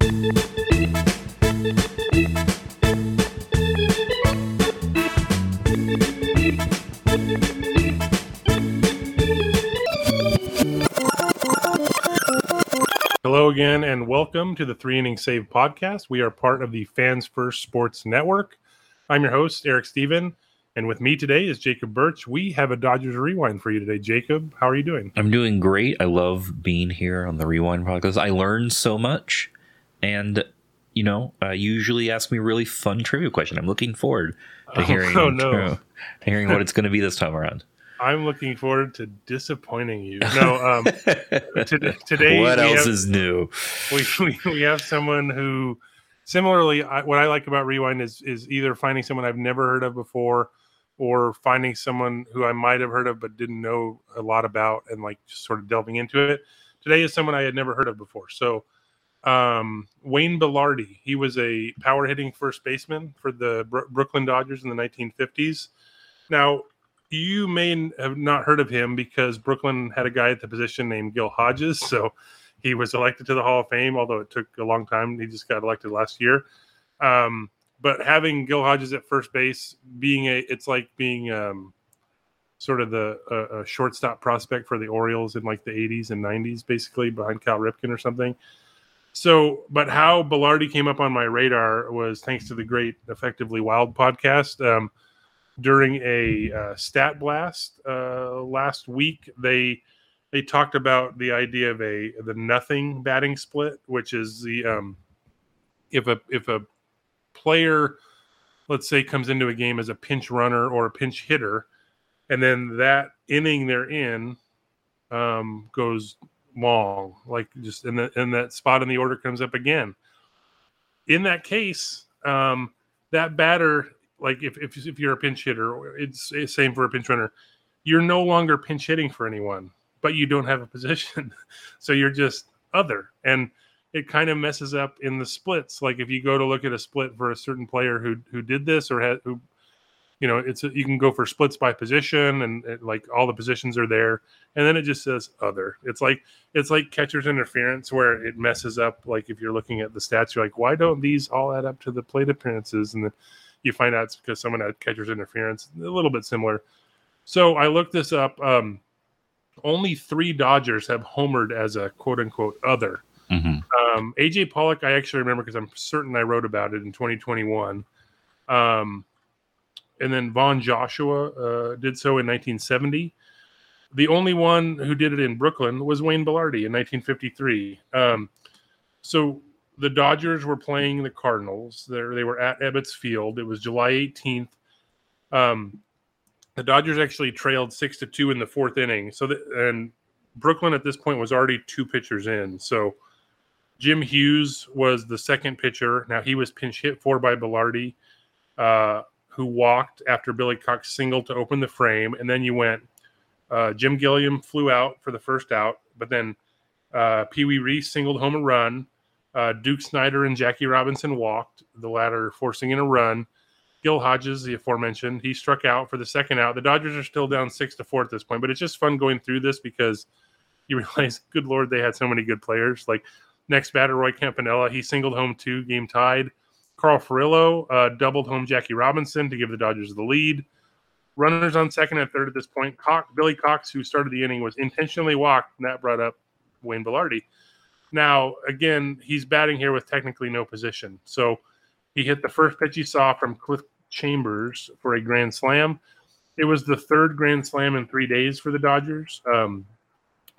Hello again, and welcome to the Three Inning Save podcast. We are part of the Fans First Sports Network. I'm your host, Eric Steven, and with me today is Jacob Birch. We have a Dodgers rewind for you today. Jacob, how are you doing? I'm doing great. I love being here on the Rewind podcast. I learned so much, and you know, uh, you usually ask me a really fun trivia question. I'm looking forward to Oh, hearing oh, no. to hearing what it's going to be this time around. I'm looking forward to disappointing you. No, um, to, today what else have- is new? we, we, we have someone who similarly I, what i like about rewind is is either finding someone i've never heard of before or finding someone who i might have heard of but didn't know a lot about and like just sort of delving into it today is someone i had never heard of before so um, wayne Belardi, he was a power hitting first baseman for the Bro- brooklyn dodgers in the 1950s now you may have not heard of him because brooklyn had a guy at the position named gil hodges so he was elected to the Hall of Fame, although it took a long time. He just got elected last year. Um, but having Gil Hodges at first base, being a, it's like being um, sort of the a, shortstop prospect for the Orioles in like the 80s and 90s, basically behind Cal Ripken or something. So, but how Belardi came up on my radar was thanks to the great Effectively Wild podcast. Um, during a uh, stat blast uh, last week, they they talked about the idea of a the nothing batting split, which is the um, if a if a player, let's say, comes into a game as a pinch runner or a pinch hitter, and then that inning they're in um, goes long, like just in the, and that spot in the order comes up again. In that case, um, that batter, like if, if if you're a pinch hitter, it's, it's same for a pinch runner. You're no longer pinch hitting for anyone but you don't have a position. so you're just other. And it kind of messes up in the splits. Like if you go to look at a split for a certain player who who did this or had who you know, it's a, you can go for splits by position and it, like all the positions are there and then it just says other. It's like it's like catcher's interference where it messes up like if you're looking at the stats you're like why don't these all add up to the plate appearances and then you find out it's because someone had catcher's interference. A little bit similar. So I looked this up um only three Dodgers have homered as a quote unquote other. Mhm. Um, AJ Pollock, I actually remember because I'm certain I wrote about it in 2021. Um, and then Von Joshua uh, did so in 1970. The only one who did it in Brooklyn was Wayne Belardi in 1953. Um, so the Dodgers were playing the Cardinals. There, they were at Ebbets Field. It was July 18th. Um, the Dodgers actually trailed six to two in the fourth inning. So, that, and Brooklyn at this point was already two pitchers in. So, Jim Hughes was the second pitcher. Now he was pinch hit for by Belardi, uh, who walked after Billy Cox singled to open the frame, and then you went. Uh, Jim Gilliam flew out for the first out, but then uh, Pee Wee Reese singled home a run. Uh, Duke Snider and Jackie Robinson walked, the latter forcing in a run. Gil Hodges, the aforementioned, he struck out for the second out. The Dodgers are still down six to four at this point, but it's just fun going through this because you realize, good lord, they had so many good players. Like next batter, Roy Campanella, he singled home two, game tied. Carl Furillo uh, doubled home Jackie Robinson to give the Dodgers the lead. Runners on second and third at this point. Cox, Billy Cox, who started the inning, was intentionally walked, and that brought up Wayne Belardi. Now, again, he's batting here with technically no position. So he hit the first pitch he saw from Cliff Chambers for a grand slam. It was the third grand slam in three days for the Dodgers. Um,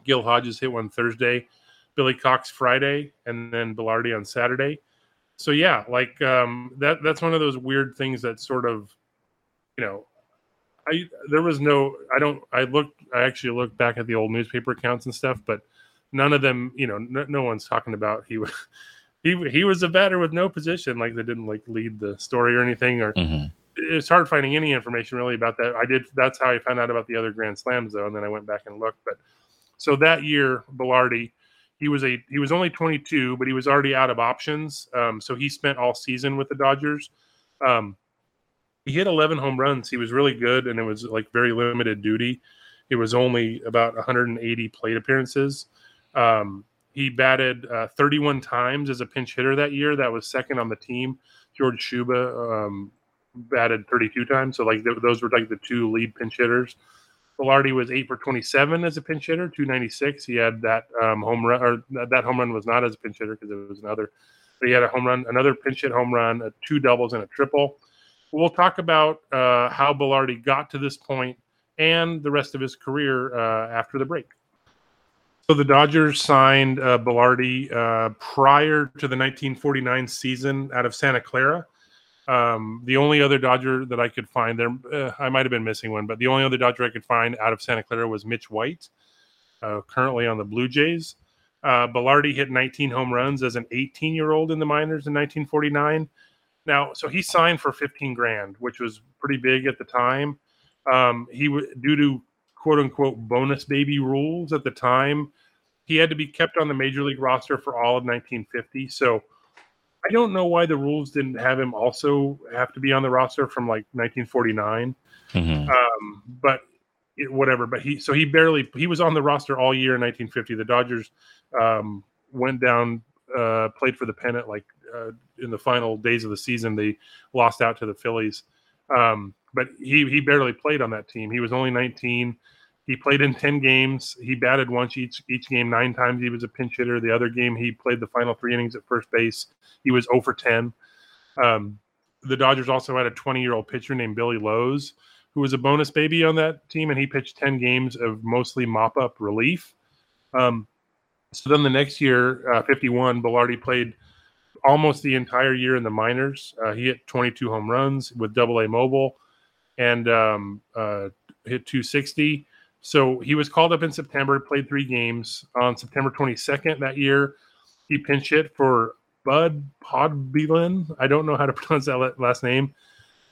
Gil Hodges hit one Thursday, Billy Cox Friday, and then Belardi on Saturday. So yeah, like um, that. That's one of those weird things that sort of, you know, I there was no. I don't. I looked. I actually looked back at the old newspaper accounts and stuff, but none of them. You know, no, no one's talking about he was. He, he was a batter with no position, like they didn't like lead the story or anything, or Mm-hmm. it's hard finding any information really about that. I did. That's how I found out about the other Grand Slams, though, and then I went back and looked. But so that year, Belardi, he was a he was only 22, but he was already out of options. Um, so he spent all season with the Dodgers. Um, he hit 11 home runs. He was really good, and it was like very limited duty. It was only about 180 plate appearances. Um, he batted uh, 31 times as a pinch hitter that year. That was second on the team. George Shuba um, batted 32 times. So like th- those were like the two lead pinch hitters. Belardi was eight for 27 as a pinch hitter, 296. He had that um, home run, or that home run was not as a pinch hitter because it was another. But he had a home run, another pinch hit home run, uh, two doubles and a triple. We'll talk about uh, how Belardi got to this point and the rest of his career uh, after the break. So the Dodgers signed uh, Belardi uh, prior to the 1949 season out of Santa Clara. Um, the only other Dodger that I could find there, uh, I might have been missing one, but the only other Dodger I could find out of Santa Clara was Mitch White, uh, currently on the Blue Jays. Uh, Belardi hit 19 home runs as an 18 year old in the minors in 1949. Now, so he signed for 15 grand, which was pretty big at the time. Um, he w- due to quote unquote bonus baby rules at the time, he had to be kept on the major league roster for all of 1950. So I don't know why the rules didn't have him also have to be on the roster from like 1949. Mm-hmm. Um, but it, whatever. But he so he barely he was on the roster all year in 1950. The Dodgers um, went down, uh, played for the pennant like uh, in the final days of the season. They lost out to the Phillies. Um, but he he barely played on that team. He was only 19. He played in 10 games. He batted once each each game nine times. He was a pinch hitter. The other game he played the final three innings at first base. He was 0 for 10. Um, the Dodgers also had a 20 year old pitcher named Billy Loes, who was a bonus baby on that team, and he pitched 10 games of mostly mop up relief. Um, so then the next year, uh, 51, Belardi played almost the entire year in the minors. Uh, he hit 22 home runs with Double A Mobile and um, uh, hit 260. So he was called up in September, played three games. On September 22nd that year, he pinch hit for Bud Podbielan. I don't know how to pronounce that last name.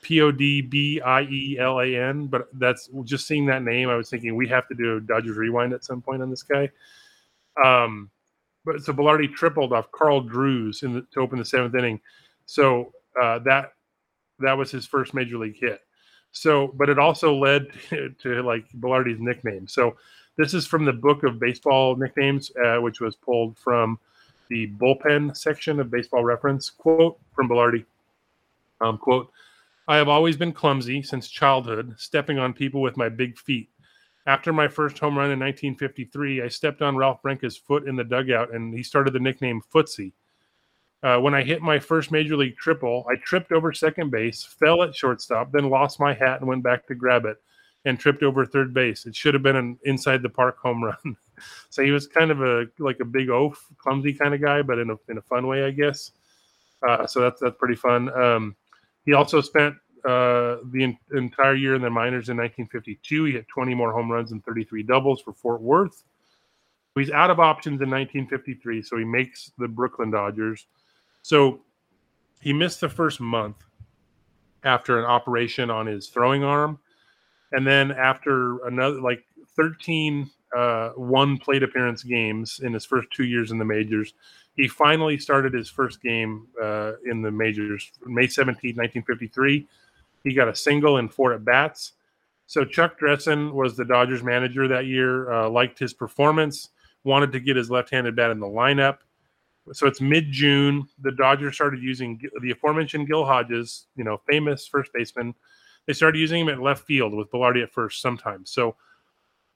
P O D B I E L A N. But that's just seeing that name, I was thinking we have to do a Dodgers rewind at some point on this guy. Um, but so Belardi tripled off Karl Drews in the, to open the seventh inning. So uh, that that was his first major league hit. So, but it also led to, to like Belardi's nickname. So this is from the book of baseball nicknames, uh, which was pulled from the bullpen section of Baseball Reference. Quote from Belardi. Um, quote, I have always been clumsy since childhood, stepping on people with my big feet. After my first home run in 1953, I stepped on Ralph Branca's foot in the dugout, and he started the nickname Footsie. Uh, when I hit my first major league triple, I tripped over second base, fell at shortstop, then lost my hat and went back to grab it, and tripped over third base. It should have been an inside the park home run. so he was kind of a like a big oaf, clumsy kind of guy, but in a in a fun way, I guess. Uh, so that's that's pretty fun. Um, he also spent uh, the in, entire year in the minors in 1952. He hit 20 more home runs and 33 doubles for Fort Worth. He's out of options in 1953, so he makes the Brooklyn Dodgers. So he missed the first month after an operation on his throwing arm, and then after another like 13 uh, one plate appearance games in his first two years in the majors, he finally started his first game uh, in the majors May 17, 1953. He got a single and four at bats. So Chuck Dressen was the Dodgers manager that year, uh, liked his performance, wanted to get his left-handed bat in the lineup. So it's mid-June. The Dodgers started using the aforementioned Gil Hodges, you know, famous first baseman. They started using him at left field with Belardi at first sometimes. So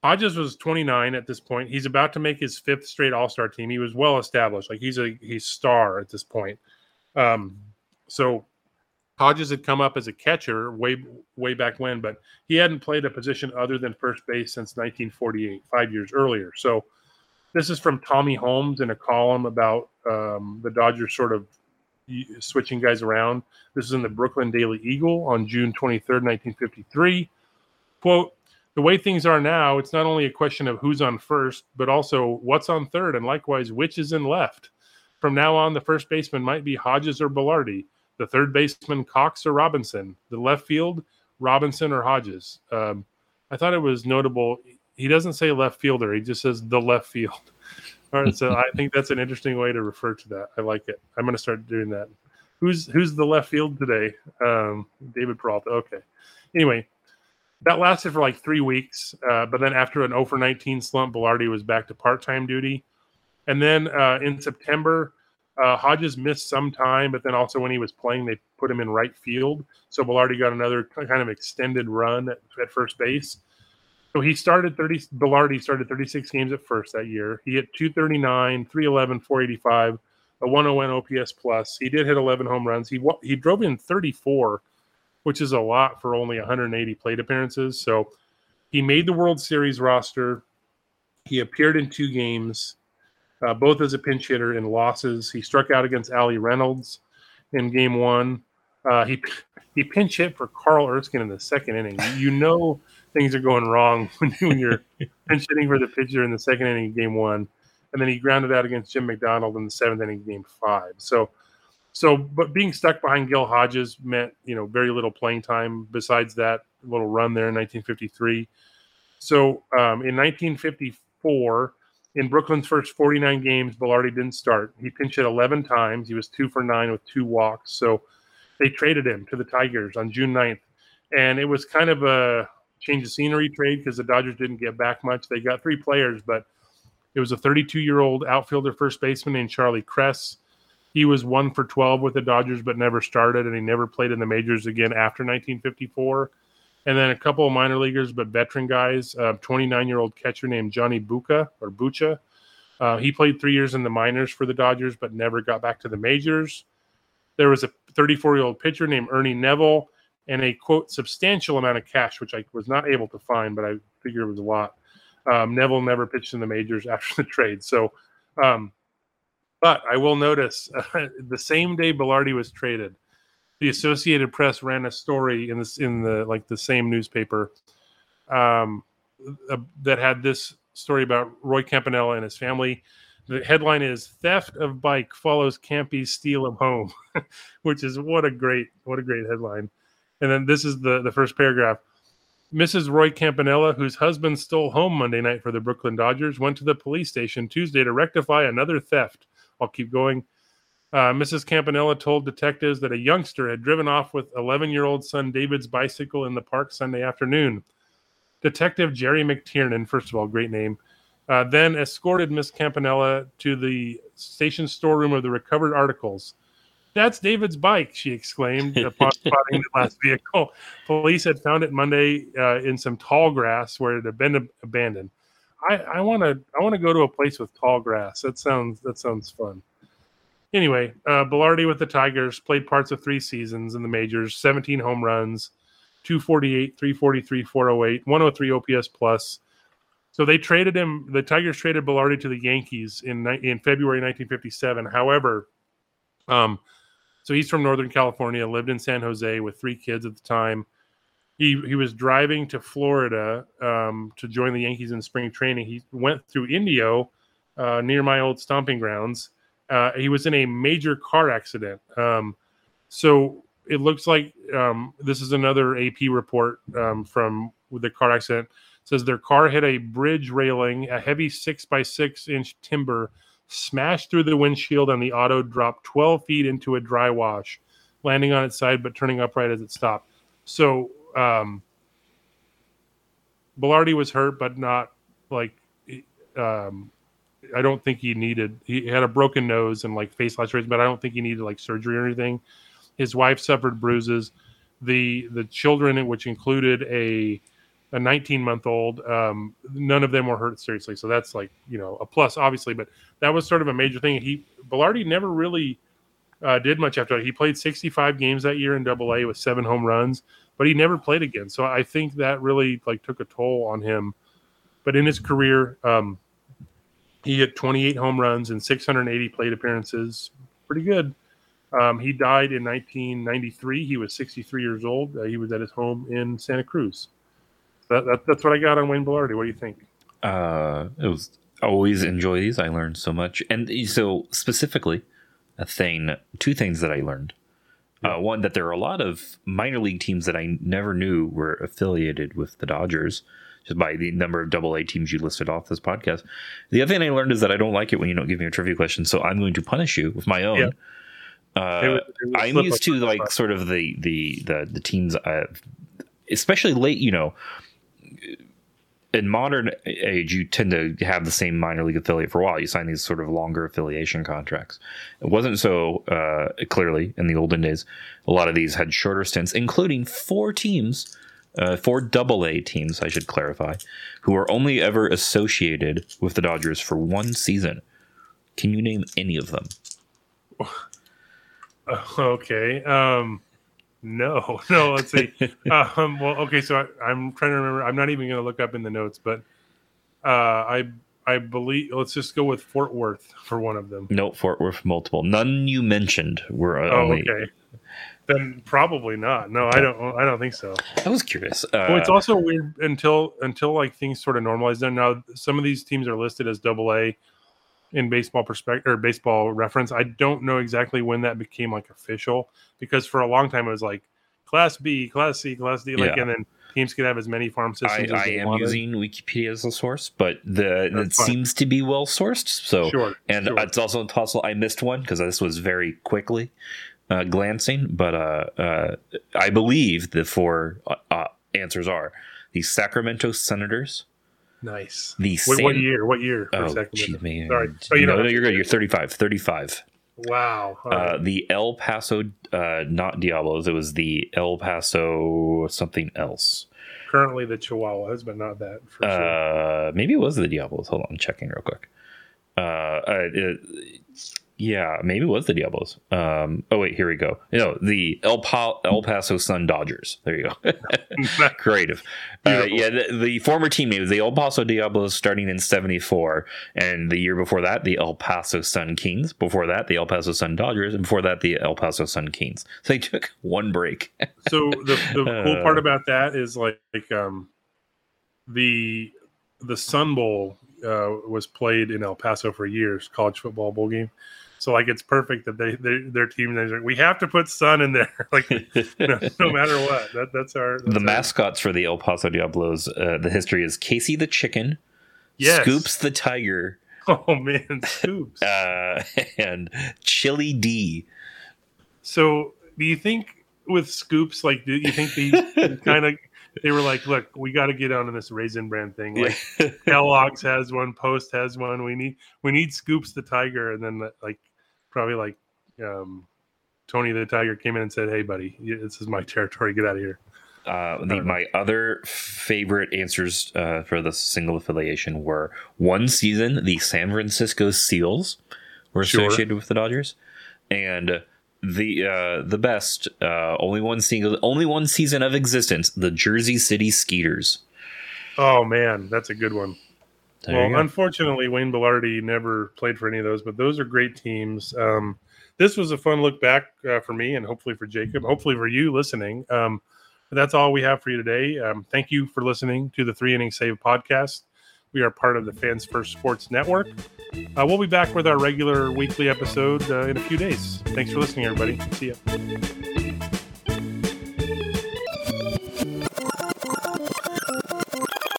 Hodges was 29 at this point. He's about to make his fifth straight All Star team. He was well established, like he's a he's star at this point. Um, so Hodges had come up as a catcher way way back when, but he hadn't played a position other than first base since 1948, five years earlier. So this is from Tommy Holmes in a column about um, the Dodgers sort of switching guys around. This is in the Brooklyn Daily Eagle on June 23rd, 1953. Quote the way things are now, it's not only a question of who's on first, but also what's on third, and likewise, which is in left. From now on, the first baseman might be Hodges or Belardi, the third baseman Cox or Robinson, the left field Robinson or Hodges. Um, I thought it was notable. He doesn't say left fielder; he just says the left field. All right, so I think that's an interesting way to refer to that. I like it. I'm going to start doing that. Who's who's the left field today? Um, David Peralta. Okay. Anyway, that lasted for like three weeks. Uh, but then after an 0 for 19 slump, Belardi was back to part time duty. And then uh, in September, uh, Hodges missed some time, but then also when he was playing, they put him in right field. So Belardi got another kind of extended run at, at first base. So he started 30, Belardi started 36 games at first that year. He hit 239, 311, 485, a 101 OPS plus. He did hit 11 home runs. He he drove in 34 which is a lot for only 180 plate appearances. So he made the World Series roster. He appeared in two games, uh, both as a pinch hitter in losses. He struck out against Allie Reynolds in game one. Uh, he he pinch hit for Carl Erskine in the second inning. You know things are going wrong when, when you're pinch hitting for the pitcher in the second inning of game one. And then he grounded out against Jim McDonald in the seventh inning, of game five. So so, but being stuck behind Gil Hodges meant, you know, very little playing time besides that little run there in 1953. So, um, in 1954, in Brooklyn's first 49 games, Belardi didn't start. He pinched hit 11 times. He was two for nine with two walks. So, they traded him to the Tigers on June 9th. And it was kind of a change the scenery trade because the Dodgers didn't get back much. They got three players, but it was a 32 year old outfielder first baseman named Charlie Kress he was one for 12 with the Dodgers, but never started, and he never played in the majors again after 1954. And then a couple of minor leaguers, but veteran guys. 29 uh, year old catcher named Johnny Buca or Bucha. Uh, he played three years in the minors for the Dodgers, but never got back to the majors. There was a 34 year old pitcher named Ernie Nevel and a quote substantial amount of cash, which I was not able to find, but I figure it was a lot. Um, Nevel never pitched in the majors after the trade. So um, but I will notice uh, the same day Belardi was traded, the Associated Press ran a story in this in the like the same newspaper um, uh, that had this story about Roy Campanella and his family. The headline is "Theft of Bike Follows Campy's Steal of Home," which is what a great what a great headline. And then this is the the first paragraph. Mrs. Roy Campanella, whose husband stole home Monday night for the Brooklyn Dodgers, went to the police station Tuesday to rectify another theft. I'll keep going. Uh, Mrs. Campanella told detectives that a youngster had driven off with 11 year old son David's bicycle in the park Sunday afternoon. Detective Jerry McTiernan, first of all, great name, uh, then escorted Miss Campanella to the station storeroom of the recovered articles. That's David's bike, she exclaimed upon spotting the last vehicle. Police had found it Monday uh, in some tall grass where it had been abandoned. I want to I want to go to a place with tall grass. That sounds that sounds fun. Anyway, uh, Belardi with the Tigers played parts of three seasons in the majors, 17 home runs, 248, 343, 408, 103 OPS plus. So they traded him. The Tigers traded Belardi to the Yankees in in February 1957. However, um, so he's from Northern California, lived in San Jose with three kids at the time. He he was driving to Florida um, to join the Yankees in spring training. He went through Indio uh, near my old stomping grounds. Uh, he was in a major car accident. Um, so it looks like um, this is another AP report um, from the car accident. It says their car hit a bridge railing, a heavy six by six inch timber smashed through the windshield, and the auto dropped 12 feet into a dry wash, landing on its side but turning upright as it stopped. So, um, Belardi was hurt, but not like, um, I don't think he needed, he had a broken nose and like face lacerations, but I don't think he needed like surgery or anything. His wife suffered bruises. The, the children, which included a, a 19 month old. Um, none of them were hurt seriously, so that's like you know a plus, obviously. But that was sort of a major thing. He Belardi never really uh, did much after that. He played 65 games that year in Double A with seven home runs, but he never played again. So I think that really like took a toll on him. But in his career, um, he hit 28 home runs and 680 plate appearances. Pretty good. Um, he died in 1993. He was 63 years old. Uh, he was at his home in Santa Cruz that, that, that's what I got on Wayne Belardi. What do you think? Uh, it was always enjoy these. I learned so much, and so specifically, a thing, two things that I learned. Uh, one that there are a lot of minor league teams that I never knew were affiliated with the Dodgers, just by the number of Double A teams you listed off this podcast. The other thing I learned is that I don't like it when you don't give me a trivia question, so I'm going to punish you with my own. Yeah. Uh, it was, it was I'm used to like sort of the the the, the teams, uh, especially late. You know, in modern age, you tend to have the same minor league affiliate for a while. You sign these sort of longer affiliation contracts. It wasn't so uh, clearly in the olden days. A lot of these had shorter stints, including four teams, uh, four double A teams, I should clarify, who were only ever associated with the Dodgers for one season. Can you name any of them? Okay. Um, no, no. Let's see. um, well, okay. So I, am trying to remember. I'm not even going to look up in the notes, but uh, I I believe. Let's just go with Fort Worth for one of them. No, Fort Worth multiple. None you mentioned were uh, oh, only. Okay. Then probably not. No, I don't. I don't think so. I was curious. Uh, well, it's also weird until until like things sort of normalize. Then now some of these teams are listed as Double A in Baseball Prospectus or baseball reference. I don't know exactly when that became like official because for a long time it was like class B, class C, class D, like, yeah. and then teams could have as many farm systems. I, I am wanted. using Wikipedia as a source, but the it seems to be well sourced. So, sure, and sure. it's also possible I missed one because this was very quickly uh, glancing, but uh, uh, I believe the four uh, uh, answers are the Sacramento Senators, Nice. The what, San- what year? What year? Oh, geez, man. Sorry. Oh, you know, no, you're good. You're 35. 35. Wow. Uh, the El Paso, uh, not Diablos. It was the El Paso something else. Currently the Chihuahuas, but not that. For uh, sure. Maybe it was the Diablos. Hold on, I'm checking real quick. Uh, it, yeah, maybe it was the Diablos. Um, oh wait, here we go. You know, the El, pa- El Paso Sun Dodgers. There you go. Creative. Uh, yeah, the, the, former team name was the El Paso Diablos, starting in '74, and the year before that, the El Paso Sun Kings. Before that, the El Paso Sun Dodgers, and before that, the El Paso Sun Kings. So they took one break. so the, the cool part about that is like, like um, the the Sun Bowl uh, was played in El Paso for years, college football bowl game. So like it's perfect that they, they their team names like we have to put Sun in there like no, no, matter what. That, that's our that's the our... mascots for the El Paso Diablos. Uh, the history is Casey the chicken, yes. Scoops the tiger. Oh man, Scoops uh, and Chili D. So do you think with Scoops like do you think they kind of they were like, look, we got to get on this Raisin Bran thing. Like Kellogg's has one, Post has one. We need we need Scoops the Tiger, and then like probably like um, Tony the Tiger came in and said, "Hey, buddy, this is my territory. Get out of here." Uh, the, my other favorite answers uh, for the single affiliation were one season the San Francisco Seals were associated sure. with the Dodgers, and the uh, the best uh, only one single only one season of existence the Jersey City Skeeters. Oh man, that's a good one. There well, unfortunately, Wayne Belardi never played for any of those, but those are great teams. Um, this was a fun look back uh, for me, and hopefully for Jacob, hopefully for you listening. Um, but that's all we have for you today. Um, thank you for listening to the Three Inning Save podcast. We are part of the Fans First Sports Network. Uh, we'll be back with our regular weekly episode uh, in a few days. Thanks for listening, everybody. See ya.